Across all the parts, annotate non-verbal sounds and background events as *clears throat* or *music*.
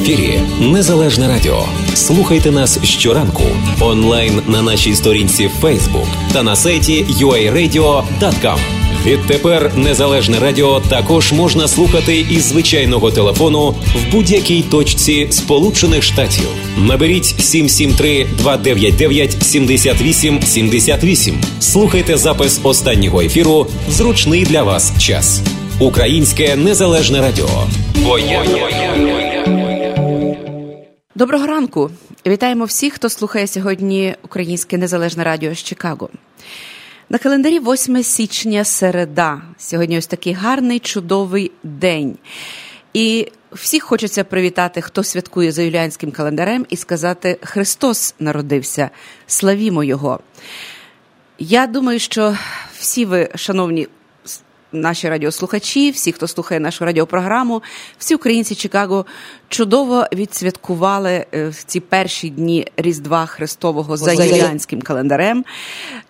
ефірі Незалежне Радіо. Слухайте нас щоранку онлайн на нашій сторінці Facebook та на сайті uaradio.com. Відтепер Незалежне Радіо також можна слухати із звичайного телефону в будь-якій точці Сполучених Штатів. Наберіть 773-299-78-78. Слухайте запис останнього ефіру в зручний для вас час. Українське незалежне радіо. Бо я... Доброго ранку! Вітаємо всіх, хто слухає сьогодні Українське Незалежне Радіо з Чикаго. На календарі 8 січня середа. Сьогодні ось такий гарний, чудовий день. І всіх хочеться привітати, хто святкує за юліанським календарем, і сказати: Христос народився, славімо Його. Я думаю, що всі ви, шановні наші радіослухачі, всі, хто слухає нашу радіопрограму, всі українці Чикаго чудово відсвяткували е, в ці перші дні Різдва Христового за юліанським календарем.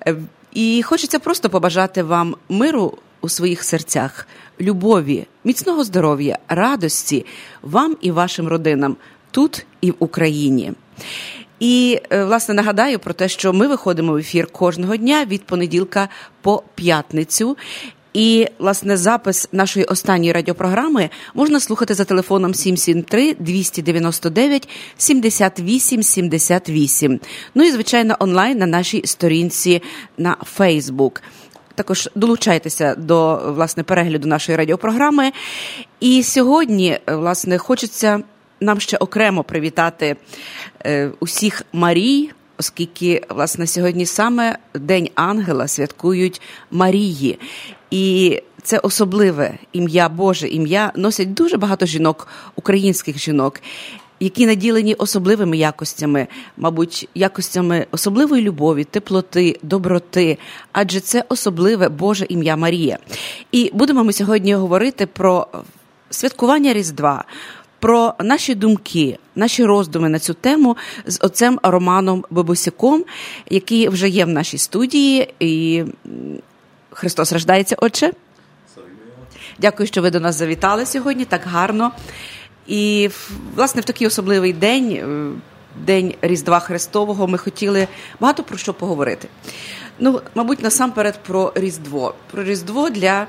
Е, і хочеться просто побажати вам миру у своїх серцях, любові, міцного здоров'я, радості вам і вашим родинам тут і в Україні. І е, власне нагадаю про те, що ми виходимо в ефір кожного дня від понеділка по п'ятницю. І власне запис нашої останньої радіопрограми можна слухати за телефоном 773 299 78 78. Ну і звичайно онлайн на нашій сторінці на Фейсбук. Також долучайтеся до власне перегляду нашої радіопрограми. І сьогодні, власне, хочеться нам ще окремо привітати е, усіх Марій. Оскільки власне сьогодні саме День Ангела святкують Марії, і це особливе ім'я Боже ім'я носять дуже багато жінок, українських жінок, які наділені особливими якостями, мабуть, якостями особливої любові, теплоти, доброти, адже це особливе Боже ім'я Марія. І будемо ми сьогодні говорити про святкування Різдва. Про наші думки, наші роздуми на цю тему з отцем Романом Бабусяком, який вже є в нашій студії, і Христос рождається, Отче. Дякую, що ви до нас завітали сьогодні так гарно. І, власне, в такий особливий день, е, День Різдва Христового, ми хотіли багато про що поговорити. Ну, мабуть, насамперед про Різдво. Про Різдво для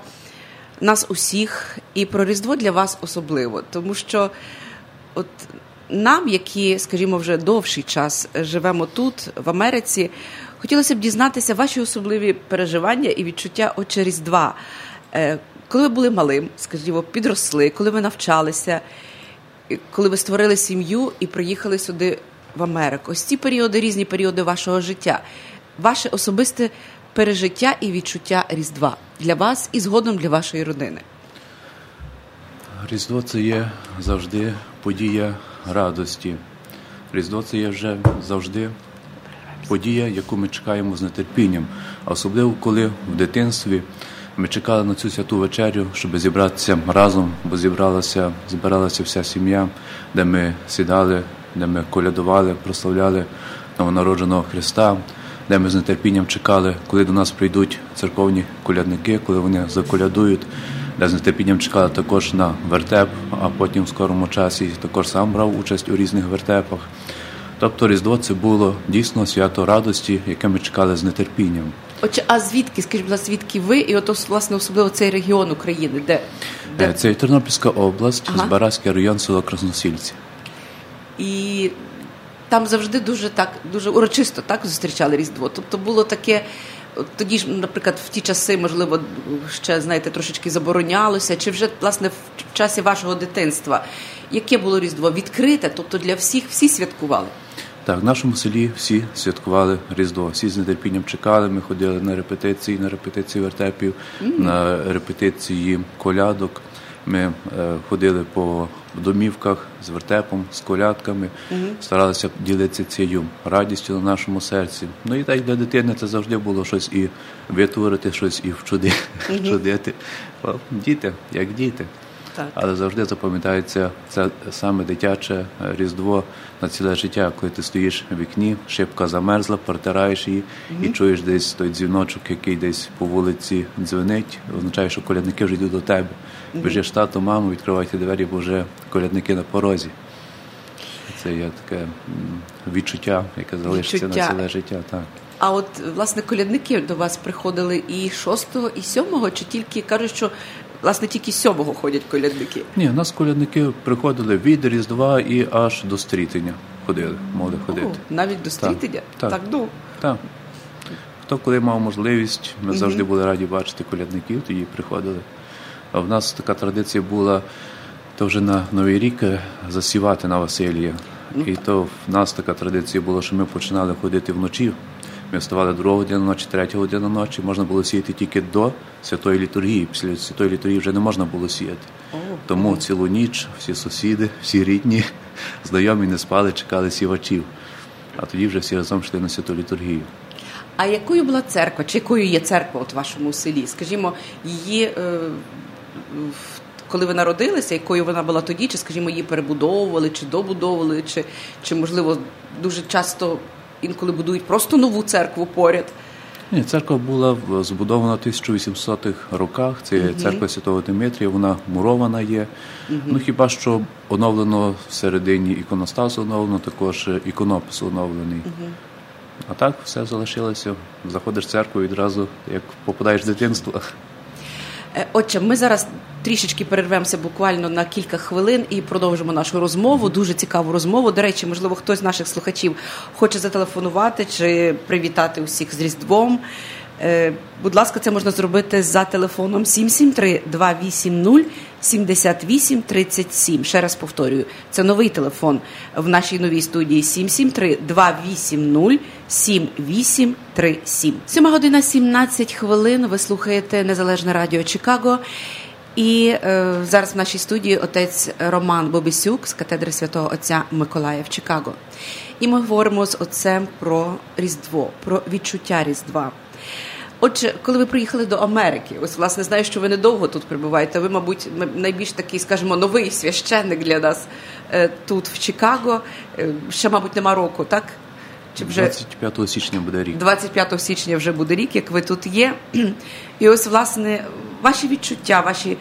нас усіх і про Різдво для вас особливо. Тому що от нам, які, скажімо, вже довший час живемо тут, в Америці, хотілося б дізнатися ваші особливі переживання і відчуття очі Різдва. Е, коли ви були малим, скажімо, підросли, коли ви навчалися, коли ви створили сім'ю і приїхали сюди в Америку. Ось ці періоди, різні періоди вашого життя, ваше особисте пережиття і відчуття Різдва для вас і згодом для вашої родини. Різдво це є завжди подія радості. Різдво це є вже завжди подія, яку ми чекаємо з нетерпінням, особливо коли в дитинстві. Ми чекали на цю святу вечерю, щоб зібратися разом, бо зібралася, збиралася вся сім'я, де ми сідали, де ми колядували, прославляли новонародженого Христа, де ми з нетерпінням чекали, коли до нас прийдуть церковні колядники, коли вони заколядують, де з нетерпінням чекали також на вертеп, а потім в скорому часі також сам брав участь у різних вертепах. Тобто Різдво це було дійсно свято радості, яке ми чекали з нетерпінням. Отже, а звідки, скажіть, будь ласка, звідки ви, і от власне особливо цей регіон України, де де... це Тернопільська область, ага. Збаразький район, село Красносільці. І там завжди дуже так, дуже урочисто так зустрічали Різдво. Тобто було таке. Тоді ж, наприклад, в ті часи, можливо, ще знаєте, трошечки заборонялося, чи вже власне в часі вашого дитинства, яке було різдво відкрите, тобто для всіх всі святкували. Так, в нашому селі всі святкували Різдво, всі з нетерпінням чекали. Ми ходили на репетиції, на репетиції вертепів, mm-hmm. на репетиції колядок. Ми е, ходили по домівках з вертепом, з колядками, mm-hmm. старалися ділитися цією радістю на нашому серці. Ну і так для дитини це завжди було щось і витворити, щось і *laughs* вчудити. Mm-hmm. Діти, як діти. Так. Але завжди запам'ятається це саме дитяче е, різдво на ціле життя, коли ти стоїш в вікні, шибка замерзла, протираєш її угу. і чуєш десь той дзвіночок, який десь по вулиці дзвонить, означає, що колядники вже йдуть до тебе. Угу. Біжиш тату, маму, відкривайте двері, бо вже колядники на порозі. Це є таке відчуття, яке залишиться відчуття. на ціле життя. Так. А от власне колядники до вас приходили і 6-го, і 7-го, чи тільки кажуть, що власне тільки 7-го ходять колядники? Ні, у нас колядники приходили від Різдва і аж до стрітення. Ходили, могли ходити. О, навіть до стрітення? Так, так. ну. Так. Хто коли мав можливість, ми завжди були раді бачити колядників, тоді приходили. А в нас така традиція була то вже на Новий рік е, засівати на Василія. Ну, і то в нас така традиція була, що ми починали ходити вночі. Ми вставали другу годину ночі, третю годину ночі. Можна було сіяти тільки до святої літургії. Після святої літургії вже не можна було сіяти. Тому цілу ніч всі сусіди, всі рідні, *laughs* знайомі не спали, чекали сівачів. А тоді вже всі разом йшли на святу літургію. А якою була церква? Чи якою є церква от в вашому селі? Скажімо, її е, коли ви народилися, якою вона була тоді, чи, скажімо, її перебудовували, чи добудовували, чи, чи можливо, дуже часто інколи будують просто нову церкву поряд? Ні, церква була збудована в 1800-х роках. Це uh церква Святого Димитрія, вона мурована є. uh Ну хіба що оновлено всередині іконостасу оновлено, також іконопис оновлений. uh А так все залишилося. Заходиш в церкву і відразу як попадаєш в дитинство. Е, отже, ми зараз трішечки перервемося буквально на кілька хвилин і продовжимо нашу розмову. Дуже цікаву розмову. До речі, можливо, хтось з наших слухачів хоче зателефонувати чи привітати усіх з Різдвом. Е, будь ласка, це можна зробити за телефоном 773-280-78-37. Ще раз повторюю, це новий телефон в нашій новій студії 773-280-7837. Сьома година 17 хвилин. Ви слухаєте Незалежне Радіо Чикаго. І е, зараз в нашій студії отець Роман Бобисюк з катедри святого Отця Миколая в Чикаго. І ми говоримо з отцем про Різдво, про відчуття Різдва. Отже, коли ви приїхали до Америки, ось власне знаю, що ви недовго тут прибуваєте. Ви, мабуть, найбільш такий, скажімо, новий священник для нас е, тут, в Чикаго. Е, ще, мабуть, нема року, так? Чи вже 25 січня буде рік. 25 січня вже буде рік, як ви тут є. І ось, власне, ваші відчуття, ваші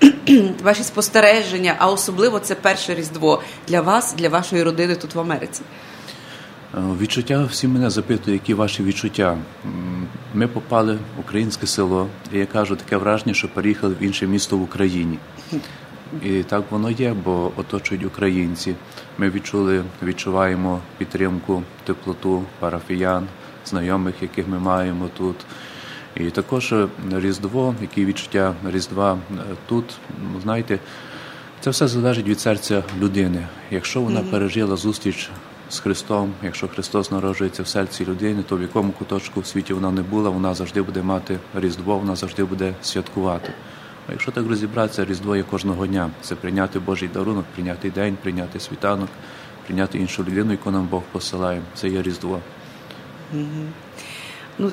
*clears throat* ваші спостереження, а особливо це перше різдво для вас, для вашої родини тут в Америці. Е, відчуття всі мене запитують, які ваші відчуття. Ми попали в українське село, і я кажу, таке враження, що переїхали в інше місто в Україні. І так воно є, бо оточують українці. Ми відчули, відчуваємо підтримку, теплоту парафіян, знайомих, яких ми маємо тут. І також Різдво, які відчуття Різдва е, тут, знаєте, це все залежить від серця людини. Якщо вона пережила зустріч з Христом. Якщо Христос народжується в серці людини, то в якому куточку в світі вона не була, вона завжди буде мати Різдво, вона завжди буде святкувати. А якщо так розібратися, Різдво є кожного дня. Це прийняти Божий дарунок, прийняти день, прийняти світанок, прийняти іншу людину, яку нам Бог посилає. Це є Різдво. Mm-hmm. Ну,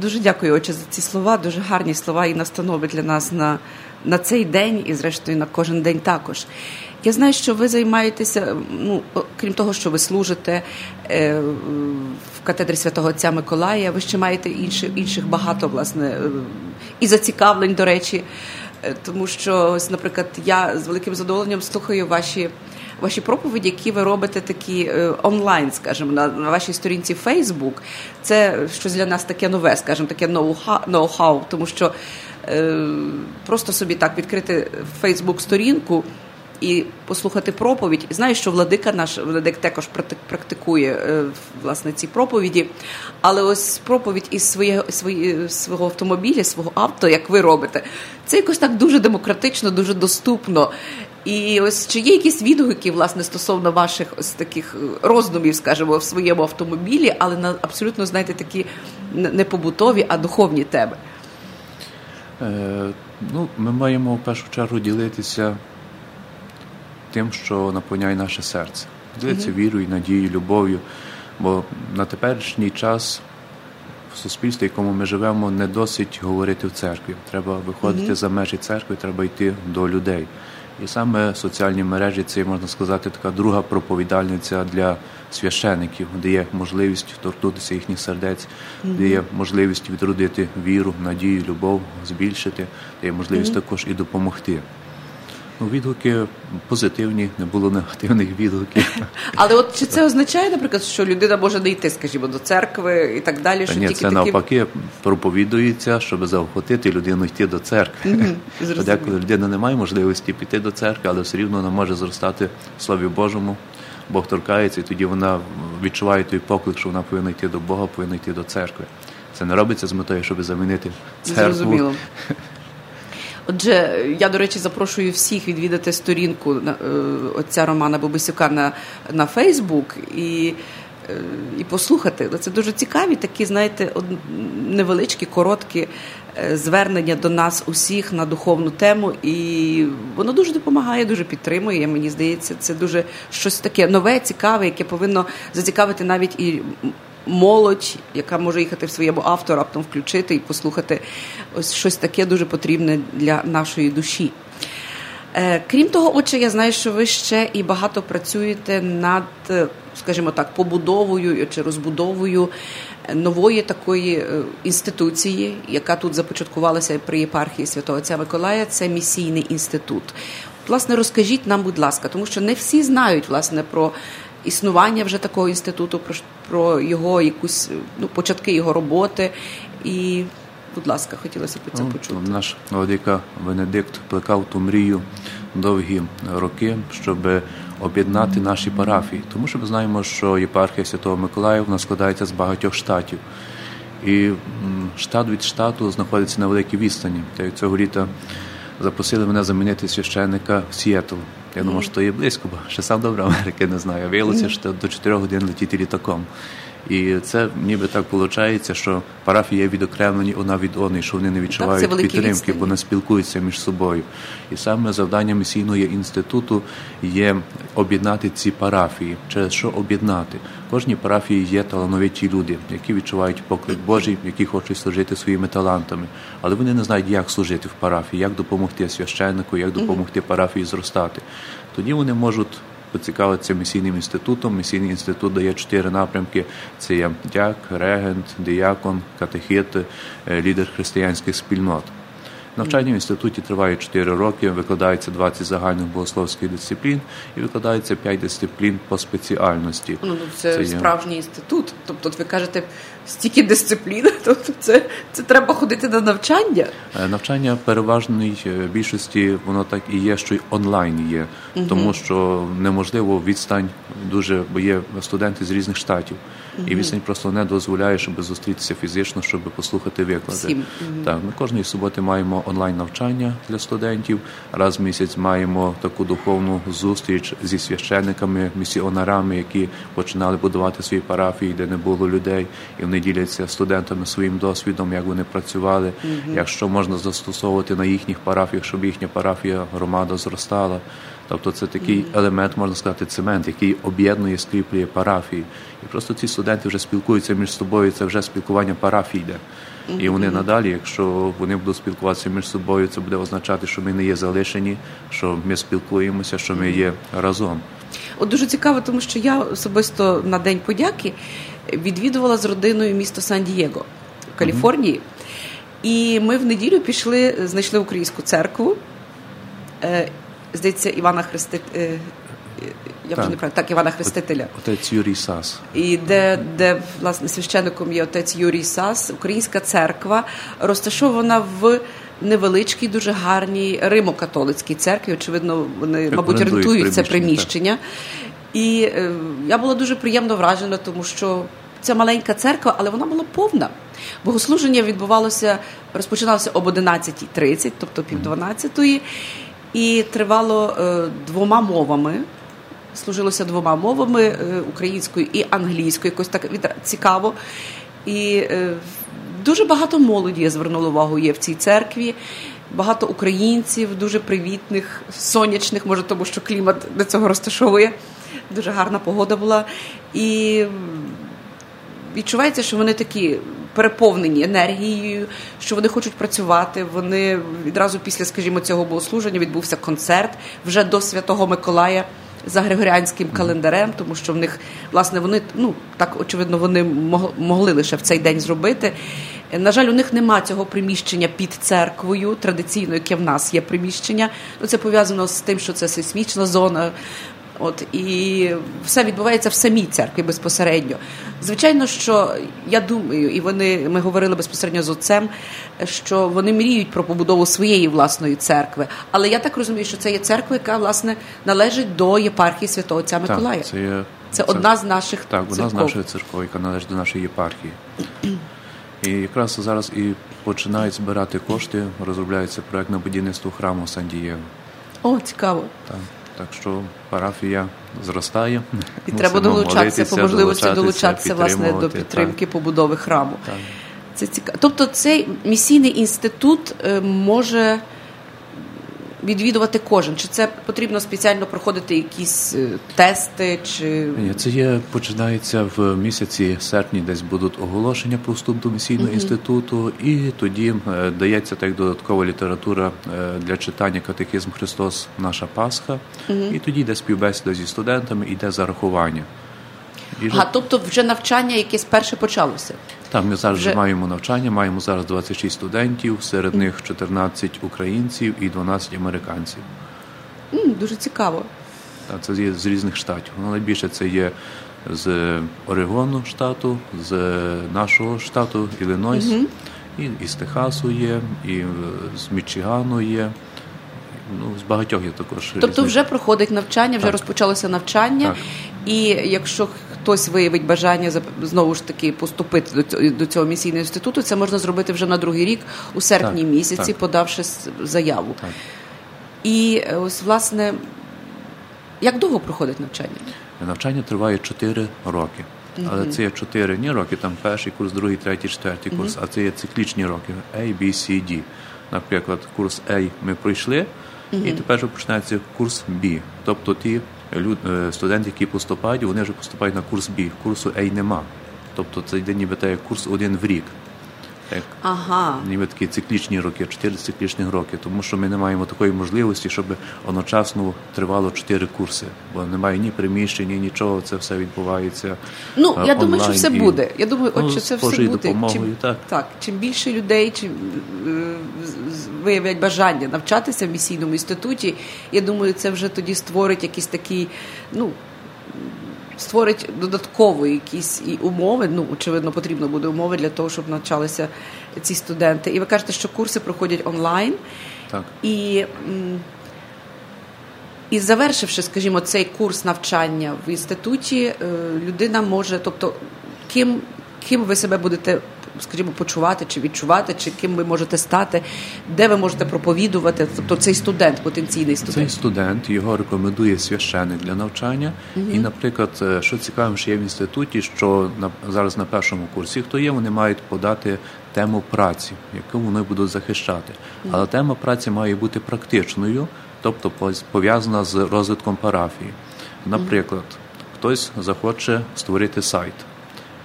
Дуже дякую, отче, за ці слова, дуже гарні слова і настанови для нас на на цей день, і, зрештою, на кожен день також. Я знаю, що ви займаєтеся, ну крім того, що ви служите е, в катедрі святого Отця Миколая, ви ще маєте інші, інших багато власне е, і зацікавлень, до речі, е, тому що, ось, наприклад, я з великим задоволенням слухаю ваші. Ваші проповіді, які ви робите такі е, онлайн, скажімо, на, вашій сторінці Facebook, це щось для нас таке нове, скажімо, таке ноу-хау, тому що е, просто собі так відкрити Facebook сторінку і послухати проповідь. Знаю, що владика наш владик також практикує е, власне ці проповіді, але ось проповідь із своє, своє, свого автомобіля, свого авто, як ви робите, це якось так дуже демократично, дуже доступно. І ось чи є якісь відгуки власне стосовно ваших ось таких роздумів, скажімо, в своєму автомобілі, але на абсолютно знаєте такі не побутові, а духовні теми. Е, ну, Ми маємо в першу чергу ділитися тим, що наповняє наше серце. Ділиться mm-hmm. вірою, надією, любов'ю. Бо на теперішній час в суспільстві, в якому ми живемо, не досить говорити в церкві. Треба виходити mm-hmm. за межі церкви, треба йти до людей. І саме соціальні мережі це можна сказати така друга проповідальниця для священиків, де є можливість торкнутися їхніх сердець, mm-hmm. де є можливість відродити віру, надію, любов, збільшити, де є можливість mm-hmm. також і допомогти. Ну, відгуки позитивні, не було негативних відгуків. *laughs* Але от чи це означає, наприклад, що людина може не йти, скажімо, до церкви і так далі? Що ні, тільки це такі... навпаки проповідується, щоб заохотити людину йти до церкви. Зрозуміло. Деколи людина не має можливості піти до церкви, але все рівно вона може зростати в Слові Божому. Бог торкається, і тоді вона відчуває той поклик, що вона повинна йти до Бога, повинна йти до церкви. Це не робиться з метою, щоб замінити церкву. Зрозуміло. *laughs* Отже, я, до речі, запрошую всіх відвідати сторінку е, отця Романа Бобисюка на, на Фейсбук і, е, і послухати. Це дуже цікаві, такі, знаєте, невеличкі, короткі е, звернення до нас усіх на духовну тему. І воно дуже допомагає, дуже підтримує. Мені здається, це дуже щось таке нове, цікаве, яке повинно зацікавити навіть і молодь, яка може їхати в своєму авто, раптом включити і послухати ось щось таке дуже потрібне для нашої душі. Е, Крім того, отже, я знаю, що ви ще і багато працюєте над, е, скажімо так, побудовою чи розбудовою е, нової такої інституції, яка тут започаткувалася при єпархії Святого Отця Миколая. Це місійний інститут. Власне, розкажіть нам, будь ласка, тому що не всі знають власне про існування вже такого інституту, про, про його якусь ну, початки його роботи. І, будь ласка, хотілося б це Ну, почути. Наш владика Венедикт плекав ту мрію довгі роки, щоб об'єднати наші парафії. Тому що ми знаємо, що єпархія Святого Миколая вона складається з багатьох штатів. І штат від штату знаходиться на великій відстані. Та цього літа запросили мене замінити священника в Сіетл. Я думав, що то є близько, бо ще сам добре Америки не знаю. Виявилося, що до 4 годин летіти літаком. І це ніби так виходить, що парафії є відокремлені одна від одної, що вони не відчувають великі підтримки, відстані. бо не спілкуються між собою. І саме завдання місійного інституту є об'єднати ці парафії. Через що об'єднати? Кожній парафії є талановиті люди, які відчувають поклик Божий, які хочуть служити своїми талантами, але вони не знають, як служити в парафії, як допомогти священнику, як допомогти парафії зростати. Тоді вони можуть поцікавитися місійним інститутом. Місійний інститут дає чотири напрямки: це є дяк, регент, діякон, катехит, е, лідер християнських спільнот. Навчання в інституті триває 4 роки, викладається 20 загальних богословських дисциплін і викладається 5 дисциплін по спеціальності. Ну, ну, це, є- справжній інститут. Тобто, ви кажете, стільки дисциплін, *laughs* тобто це, це треба ходити на навчання. Е, Навчання переважної е, більшості воно так і є, що й онлайн є, тому що неможливо відстань дуже, бо є студенти з різних штатів, і відстань просто не дозволяє, щоб зустрітися фізично, щоб послухати виклади. Всім. Так, ми кожної суботи маємо онлайн навчання для студентів. Раз в місяць маємо таку духовну зустріч зі священниками, місіонерами, які починали будувати свої парафії, де не було людей, і вони діляться студентами своїм досвідом, як вони працювали, як що можна застосовувати на їхніх парафіях, щоб їхня парафія громада зростала. Тобто це такий елемент, можна сказати, цемент, який об'єднує, скріплює парафії. І просто ці студенти вже спілкуються між собою. Це вже спілкування парафій йде. І вони надалі, якщо вони будуть спілкуватися між собою, це буде означати, що ми не є залишені, що ми спілкуємося, що ми є разом. От дуже цікаво, тому що я особисто на День подяки відвідувала з родиною місто Сан-Дієго в Каліфорнії. І ми в неділю пішли, знайшли українську церкву. Е, Здається, Івана Хрестителя. Я вже не правильно, так, Івана Хрестителя. Отець Юрій Сас. І де, де власне священником є отець Юрій Сас, українська церква розташована в невеличкій, дуже гарній римо-католицькій церкві. Очевидно, вони, Так, мабуть, орендують це приміщення. І е, я була дуже приємно вражена, тому що це маленька церква, але вона була повна. Богослуження відбувалося, розпочиналося об 11.30, тобто пів 12 і тривало е, двома мовами. Служилося двома мовами е, українською і англійською, якось так цікаво. І е, дуже багато молоді я звернула увагу є в цій церкві. Багато українців, дуже привітних, сонячних, може, тому що клімат до цього розташовує. Дуже гарна погода була. І відчувається, що вони такі переповнені енергією, що вони хочуть працювати. Вони відразу після, скажімо, цього богослуження відбувся концерт вже до Святого Миколая за григоріанським календарем, тому що в них, власне, вони ну так очевидно, вони мог- могли лише в цей день зробити. На жаль, у них нема цього приміщення під церквою, традиційно, яке в нас є приміщення. Ну, Це пов'язано з тим, що це сейсмічна зона. От і все відбувається в самій церкві безпосередньо. Звичайно, що я думаю, і вони ми говорили безпосередньо з отцем, що вони мріють про побудову своєї власної церкви. Але я так розумію, що це є церква, яка власне належить до єпархії святого Отця Миколая. Так, це є це одна з наших так, одна з наших церков, яка належить до нашої єпархії. І якраз зараз і починають збирати кошти, розробляється проект на будівництво храму Сан-Дієго. О, цікаво. Так, так що парафія зростає. І треба долучатися, молитися, по можливості долучатися власне до підтримки підтримки побудови храму. Так. Це цікаво. Тобто цей місійний інститут е, може відвідувати кожен? Чи це потрібно спеціально проходити якісь е, тести? Чи Ні, це є починається в місяці серпні, десь будуть оголошення про вступ до місійного інституту, і тоді е, дається так додаткова література е, для читання катехізм Христос, наша Пасха, і тоді йде співбесіда зі студентами, йде зарахування. Ага, тобто вже навчання якесь перше почалося? Там ми зараз вже- маємо навчання, маємо зараз 26 студентів, серед них 14 українців і 12 американців. М, дуже цікаво. Та це є з різних штатів. Ну, найбільше це є з Орегону штату, з нашого штату Іллинойс, і, і з Техасу є, і е, з Мічигану є. Ну, з багатьох є також. Тобто різних. вже проходить навчання, вже Так. розпочалося навчання, Так. і якщо хтось виявить бажання знову ж таки поступити до цього, місійного інституту, це можна зробити вже на другий рік у серпні Так, місяці, так. подавши заяву. Так. І е, ось власне, як довго проходить навчання? Навчання триває 4 роки. Але це є 4 не роки, там перший курс, другий, третій, четвертий курс, а це є циклічні роки A, B, C, D. Наприклад, курс A ми пройшли, і тепер вже починається курс B. Тобто ті люд, е, студенти, які поступають, вони вже поступають на курс B. Курсу A нема. Тобто це йде ніби так, як курс один в рік. Як Ага. ніби такі циклічні роки, 4 циклічних роки, тому що ми не маємо такої можливості, щоб одночасно тривало 4 курси, бо немає ні приміщень, ні нічого, це все відбувається. Ну, е, я думаю, що все і- буде. Я думаю, от Ну, що це все буде. допомогою, чим, так. чим більше людей чим, е, виявлять бажання навчатися в місійному інституті, я думаю, це вже тоді створить якісь такі, ну. Створить додатково якісь і умови. Ну, очевидно, потрібно буде умови для того, щоб навчалися ці студенти. І ви кажете, що курси проходять онлайн. Так. І, і завершивши, скажімо, цей курс навчання в інституті, е, людина може, тобто, ким, ким ви себе будете, скажімо, почувати чи відчувати, чи ким ви можете стати, де ви можете проповідувати, тобто цей студент, потенційний студент Цей студент. його рекомендує священик для навчання. І, наприклад, е, що цікавим, що є в інституті, що на зараз на першому курсі, хто є, вони мають подати тему праці, яку вони будуть захищати. Але тема праці має бути практичною, тобто пов'язана з розвитком парафії. Наприклад, хтось захоче створити сайт.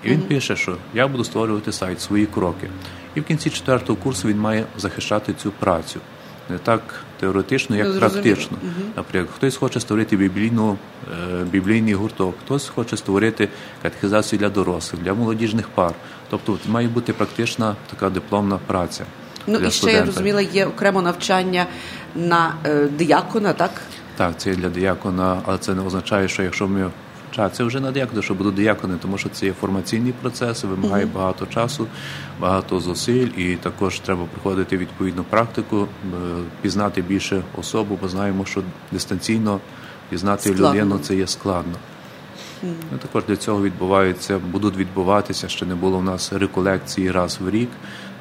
І він пише, що я буду створювати сайт, свої кроки. І в кінці четвертого курсу він має захищати цю працю. Не так теоретично, як зрозуміло. практично. Наприклад, хтось хоче створити біблійну, е, біблійний гурток, хтось хоче створити катехізацію для дорослих, для молодіжних пар. Тобто має бути практична така дипломна праця. Ну для і ще я розуміла, є окремо навчання на е, диякона, так? Так, це для диякона, але це не означає, що якщо ми вчаться вже на диякона, що будуть диякони, тому що це є формаційний процес, вимагає багато часу, багато зусиль, і також треба проходити відповідну практику, е, пізнати більше особу, бо знаємо, що дистанційно пізнати Складно. людину це є складно. Ну, також для цього відбуваються, будуть відбуватися. Ще не було в нас реколекції раз в рік.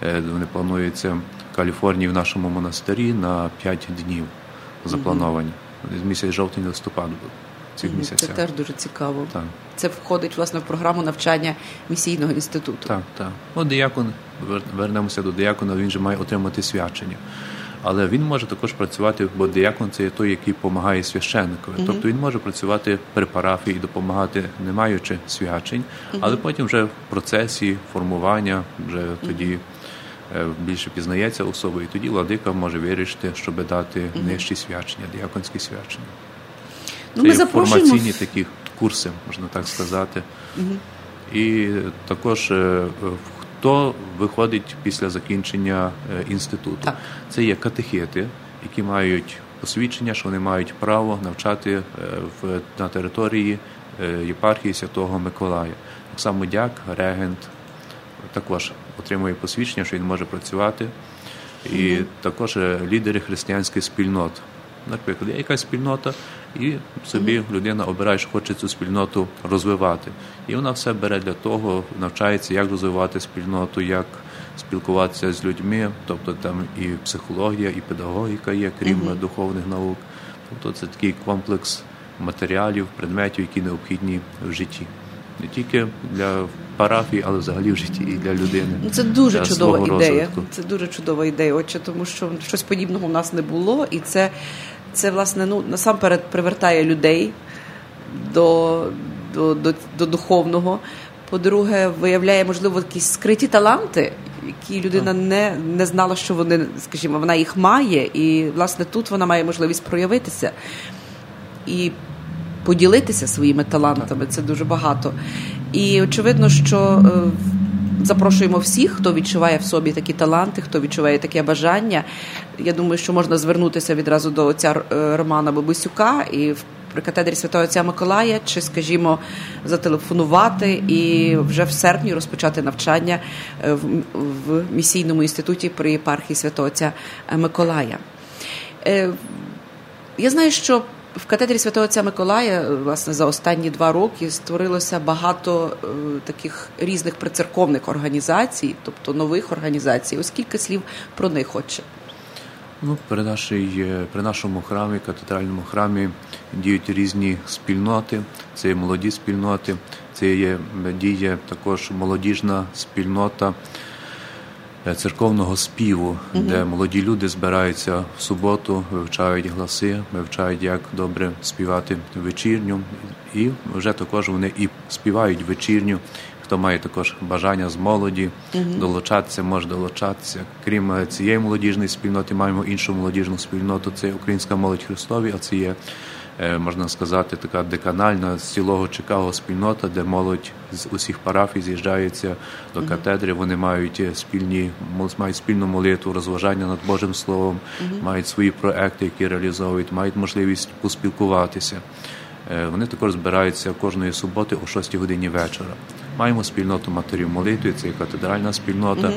Е, Вони плануються в Каліфорнії в нашому монастирі на 5 днів заплановані. Місяць жовтень листопад буде цих Це місяцях. теж дуже цікаво. Так. Це входить власне в програму навчання місійного інституту. Так, так. От диякон, вернемося до диякона, він же має отримати свячення. Але він може також працювати, бо диякон це є той, який допомагає священникові. Тобто він може працювати при парафії і допомагати, не маючи свячень, але потім вже в процесі формування вже тоді е, більше пізнається особа, і тоді владика може вирішити, щоб дати нижчі свячення, дияконські свячення. Ну, Це ми запрошуємо формаційні такі курси, можна так сказати. І також е, Хто виходить після закінчення інституту? Так. Це є катехети, які мають посвідчення, що вони мають право навчати в на території єпархії Святого Миколая. Так само дяк, регент також отримує посвідчення, що він може працювати, і mm-hmm. також лідери християнських спільнот. Наприклад, є якась спільнота, і собі людина обирає, що хоче цю спільноту розвивати. І вона все бере для того, навчається, як розвивати спільноту, як спілкуватися з людьми, тобто там і психологія, і педагогіка є, крім mm-hmm. духовних наук. Тобто це такий комплекс матеріалів, предметів, які необхідні в житті. Не тільки для парафії, але взагалі в житті і для людини. Ну, це дуже чудова ідея. Розвитку. Це дуже чудова ідея, отче, тому що щось подібного в нас не було, і це це власне ну насамперед привертає людей до, до, до, до духовного. По-друге, виявляє, можливо, якісь скриті таланти, які людина не не знала, що вони, скажімо, вона їх має, і власне тут вона має можливість проявитися і поділитися своїми талантами. Це дуже багато. І очевидно, що е, запрошуємо всіх, хто відчуває в собі такі таланти, хто відчуває таке бажання. Я думаю, що можна звернутися відразу до отця е, Романа Бабусюка і при катедрі святого отця Миколая, чи, скажімо, зателефонувати і вже в серпні розпочати навчання е, в, в місійному інституті при єпархії святого отця Миколая. Я знаю, що в катедрі святого отця Миколая власне за останні два роки створилося багато е, таких різних прицерковних організацій, тобто нових організацій. Оскільки слів про них хоче. Ну, при нашій, е, при нашому храмі, катедральному храмі, діють різні спільноти. Це є молоді спільноти, це є діє також молодіжна спільнота. Е, церковного співу, угу. де молоді люди збираються в суботу, вивчають гласи, вивчають, як добре співати вечірню, і вже також вони і співають вечірню. Хто має також бажання з молоді угу. долучатися, може долучатися. Крім е, цієї молодіжної спільноти, маємо іншу молодіжну спільноту. Це Українська молодь Христові, а це є можна сказати, така деканальна з цілого Чикаго спільнота, де молодь з усіх парафій з'їжджається до катедри. Вони мають е, спільні мають спільну молитву, розважання над Божим Словом, мають свої проекти, які реалізовують, мають можливість поспілкуватися. Е, вони також збираються кожної суботи о 6 годині вечора. Маємо спільноту матерів молитви, це катедральна спільнота.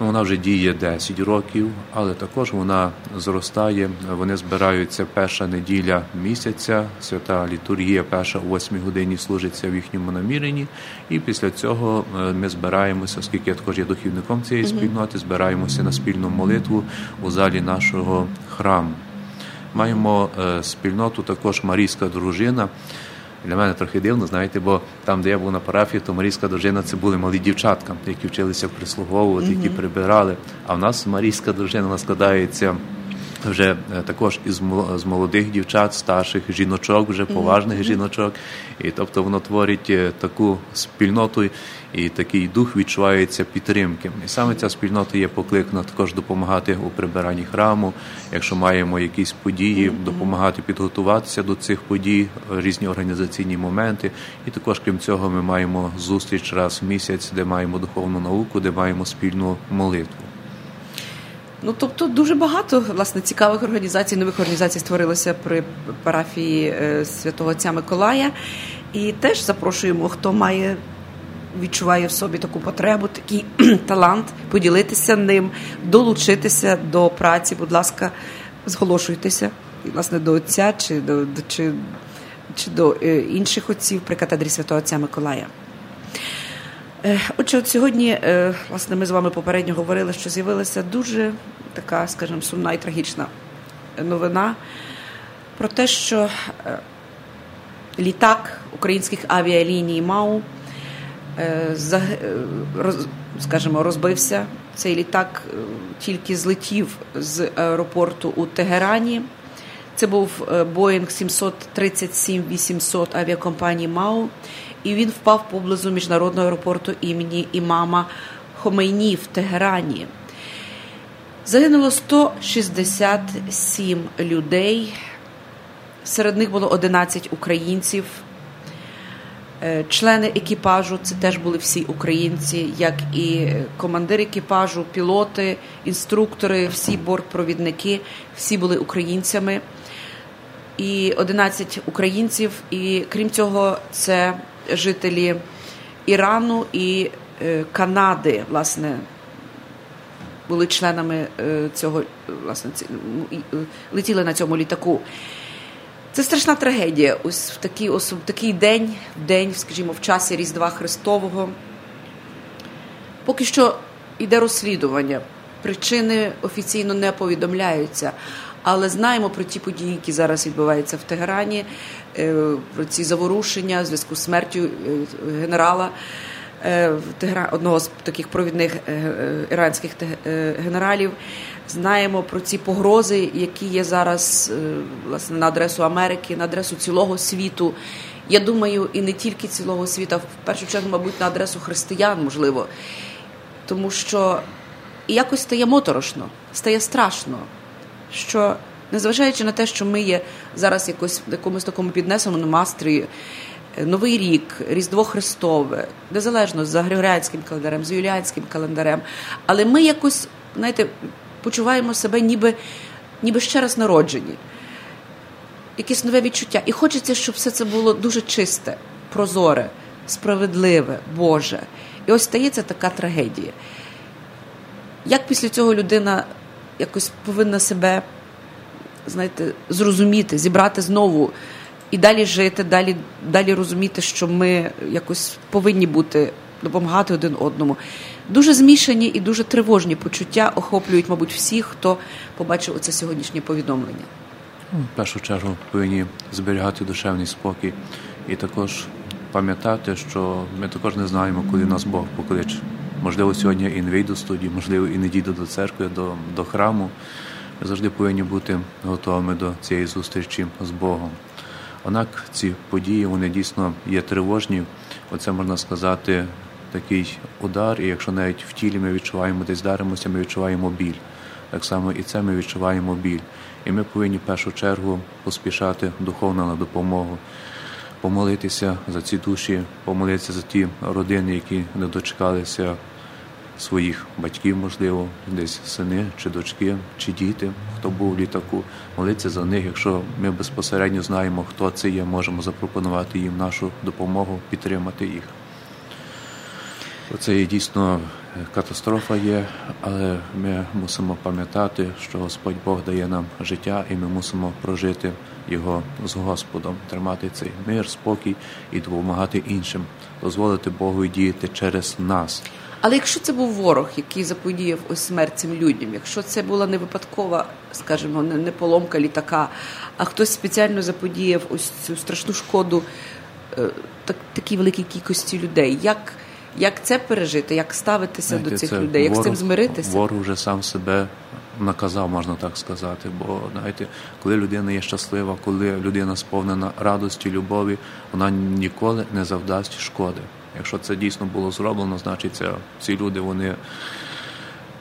Ну, вона вже діє 10 років, але також вона зростає. Вони збираються перша неділя місяця, свята літургія, перша о 8 годині служиться в їхньому наміренні. І після цього е, ми збираємося, оскільки я також є духівником цієї спільноти, збираємося на спільну молитву у залі нашого храму. Маємо е, спільноту також Марійська дружина. Для мене трохи дивно, знаєте, бо там, де я був на парафії, то Марійська дружина це були малі дівчатка, які вчилися прислуговувати, які прибирали. А в нас Марійська дружина складається вже е, також із молодих дівчат, старших жіночок, вже поважних жіночок, і тобто воно творить е, таку спільноту, і такий дух відчувається підтримки. І саме ця спільнота є покликана також допомагати у прибиранні храму, якщо маємо якісь події, допомагати підготуватися до цих подій, різні організаційні моменти. І також крім цього, ми маємо зустріч раз в місяць, де маємо духовну науку, де маємо спільну молитву. Ну тобто дуже багато власне цікавих організацій, нових організацій створилося при парафії е, святого Отця Миколая. І теж запрошуємо, хто має. Відчуває в собі таку потребу, такий *clears throat* талант, поділитися ним, долучитися до праці. Будь ласка, зголошуйтеся власне до отця чи до чи, чи до е, інших отців при катедрі святого Отця Миколая. Е, отже, от сьогодні, е, власне, ми з вами попередньо говорили, що з'явилася дуже така, скажімо, сумна і трагічна новина про те, що літак українських авіаліній МАУ скажімо, розбився. Цей літак тільки злетів з аеропорту у Тегерані. Це був Boeing 737-800 авіакомпанії МАУ і він впав поблизу міжнародного аеропорту імені імама Хомейні в Тегерані. Загинуло 167 людей. Серед них було 11 українців. Е, члени екіпажу це теж були всі українці, як і командир екіпажу, пілоти, інструктори, всі бортпровідники, всі були українцями. І 11 українців, і крім цього, це жителі Ірану і е, Канади, власне, були членами е, цього, власне, летіли на цьому літаку. Це страшна трагедія. Ось в такий в такий день, день, скажімо, в часі Різдва Христового. Поки що йде розслідування. Причини офіційно не повідомляються, але знаємо про ті події, які зараз відбуваються в Тегерані, е, про ці заворушення в зв'язку з смертю е, генерала е, одного з таких провідних іранських генералів. Знаємо про ці погрози, які є зараз е, власне на адресу Америки, на адресу цілого світу. Я думаю, і не тільки цілого світу, а в першу чергу, мабуть, на адресу християн, можливо, тому що якось стає моторошно, стає страшно, що незважаючи на те, що ми є зараз якось в якомусь такому піднесеному настрої, е, Новий рік, Різдво Христове, незалежно за Григоріанським календарем, з Юліанським календарем, але ми якось, знаєте, почуваємо себе ніби ніби ще раз народжені, якесь нове відчуття. І хочеться, щоб все це було дуже чисте, прозоре, справедливе, Боже. І ось стається така трагедія. Як після цього людина якось повинна себе, знаєте, зрозуміти, зібрати знову і далі жити, далі, далі розуміти, що ми якось повинні бути, допомагати один одному. Дуже змішані і дуже тривожні почуття охоплюють, мабуть, всіх, хто побачив оце сьогоднішнє повідомлення. Ну, в першу чергу повинні зберігати душевний спокій і також пам'ятати, що ми також не знаємо, коли нас Бог покличе. Можливо, сьогодні і не вийду з студії, можливо, і не дійду до церкви, до, до храму. Ми завжди повинні бути готовими до цієї зустрічі з Богом. Однак ці події вони дійсно є тривожні. Оце можна сказати такий удар, і якщо навіть в тілі ми відчуваємо десь даримося, ми відчуваємо біль. Так само і це ми відчуваємо біль. І ми повинні в першу чергу поспішати духовно на допомогу, помолитися за ці душі, помолитися за ті родини, які не дочекалися своїх батьків, можливо, десь сини чи дочки, чи діти, хто був в літаку, молитися за них. Якщо ми безпосередньо знаємо, хто це є, можемо запропонувати їм нашу допомогу, підтримати їх. Це є дійсно катастрофа є, але ми мусимо пам'ятати, що Господь Бог дає нам життя, і ми мусимо прожити його з Господом, тримати цей мир, спокій і допомагати іншим, дозволити Богу діяти через нас. Але якщо це був ворог, який заподіяв ось смерть цим людям, якщо це була не випадкова, скажімо, не поломка літака, а хтось спеціально заподіяв ось цю страшну шкоду е, так, такій великій кількості людей, як як це пережити, як ставитися Знаєте, до цих людей, як ворог, з цим змиритися? Ворог вже сам себе наказав, можна так сказати. Бо знаєте, коли людина є щаслива, коли людина сповнена радості, любові, вона ніколи не завдасть шкоди. Якщо це дійсно було зроблено, значить це ці люди вони.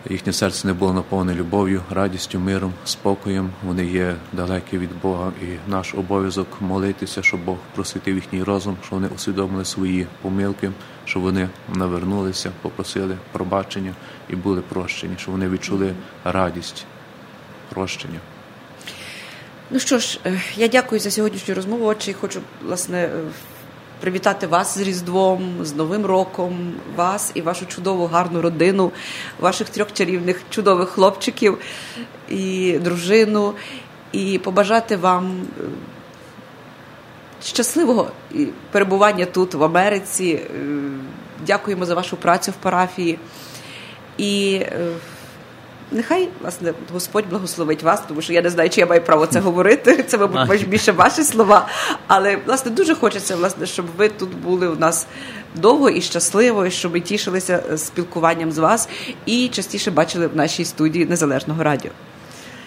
Їхнє серце не було наповнене любов'ю, радістю, миром, спокоєм. Вони є далекі від Бога, і наш обов'язок молитися, щоб Бог просвітив їхній розум, щоб вони усвідомили свої помилки, щоб вони навернулися, попросили пробачення і були прощені, щоб вони відчули радість, прощення. Ну що ж, е, я дякую за сьогоднішню розмову. Отже, хочу власне е, привітати вас з Різдвом, з Новим роком, вас і вашу чудову гарну родину, ваших трьох чарівних чудових хлопчиків і дружину, і побажати вам е, щасливого перебування тут, в Америці. Е, дякуємо за вашу працю в парафії. І е, Нехай власне Господь благословить вас, тому що я не знаю, чи я маю право це говорити. Це, мабуть, більше ваші слова. Але власне дуже хочеться, власне, щоб ви тут були у нас довго і щасливо, і щоб ми тішилися е, спілкуванням з вас і частіше бачили в нашій студії незалежного радіо.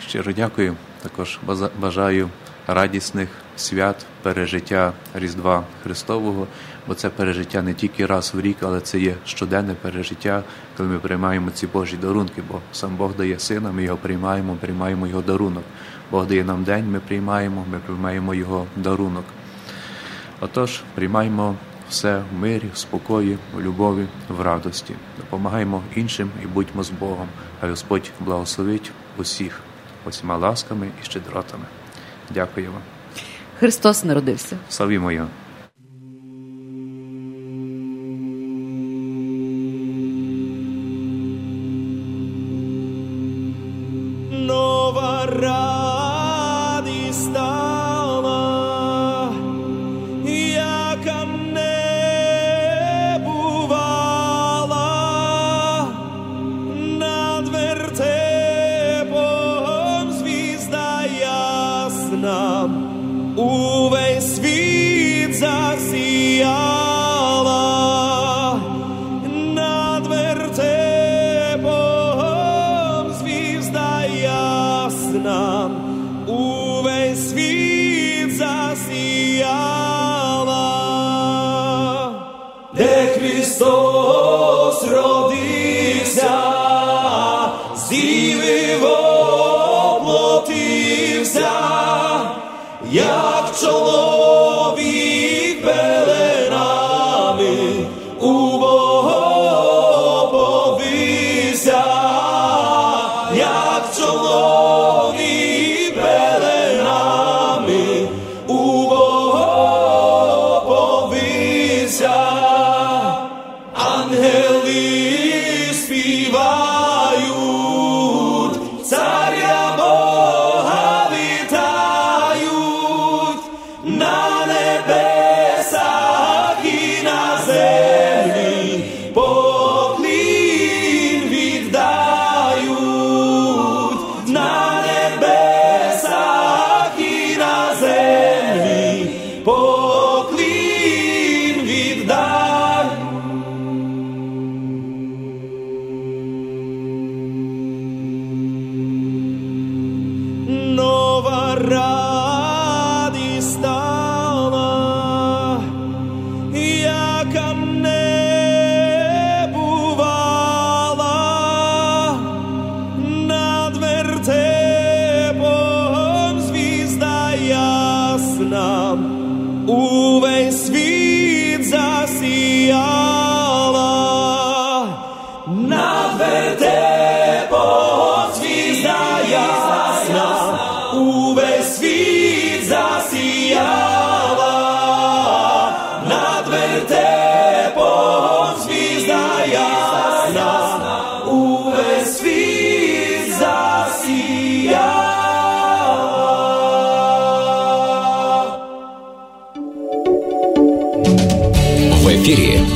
Щиро дякую. Також бажаю радісних свят, пережиття Різдва Христового, бо це пережиття не тільки раз в рік, але це є щоденне пережиття, коли ми приймаємо ці Божі дарунки, бо сам Бог дає сина, ми його приймаємо, приймаємо його дарунок. Бог дає нам день, ми приймаємо, ми приймаємо Його дарунок. Отож, приймаємо все в мирі, в спокої, в любові, в радості. Допомагаємо іншим і будьмо з Богом. а Господь благословить усіх усіма ласками і щедротами. Дякую вам. Христос народився. Славімо Його.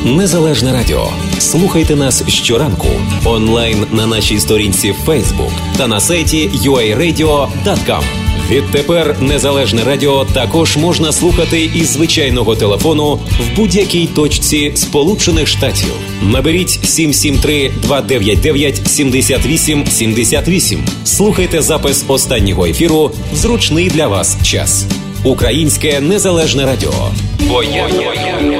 Незалежне Радіо. Слухайте нас щоранку онлайн на нашій сторінці Facebook та на сайті uaradio.com. Відтепер Незалежне Радіо також можна слухати із звичайного телефону в будь-якій точці Сполучених Штатів. Наберіть 773-299-78-78. Слухайте запис останнього ефіру. в Зручний для вас час. Українське незалежне радіо. Бо я, я, я.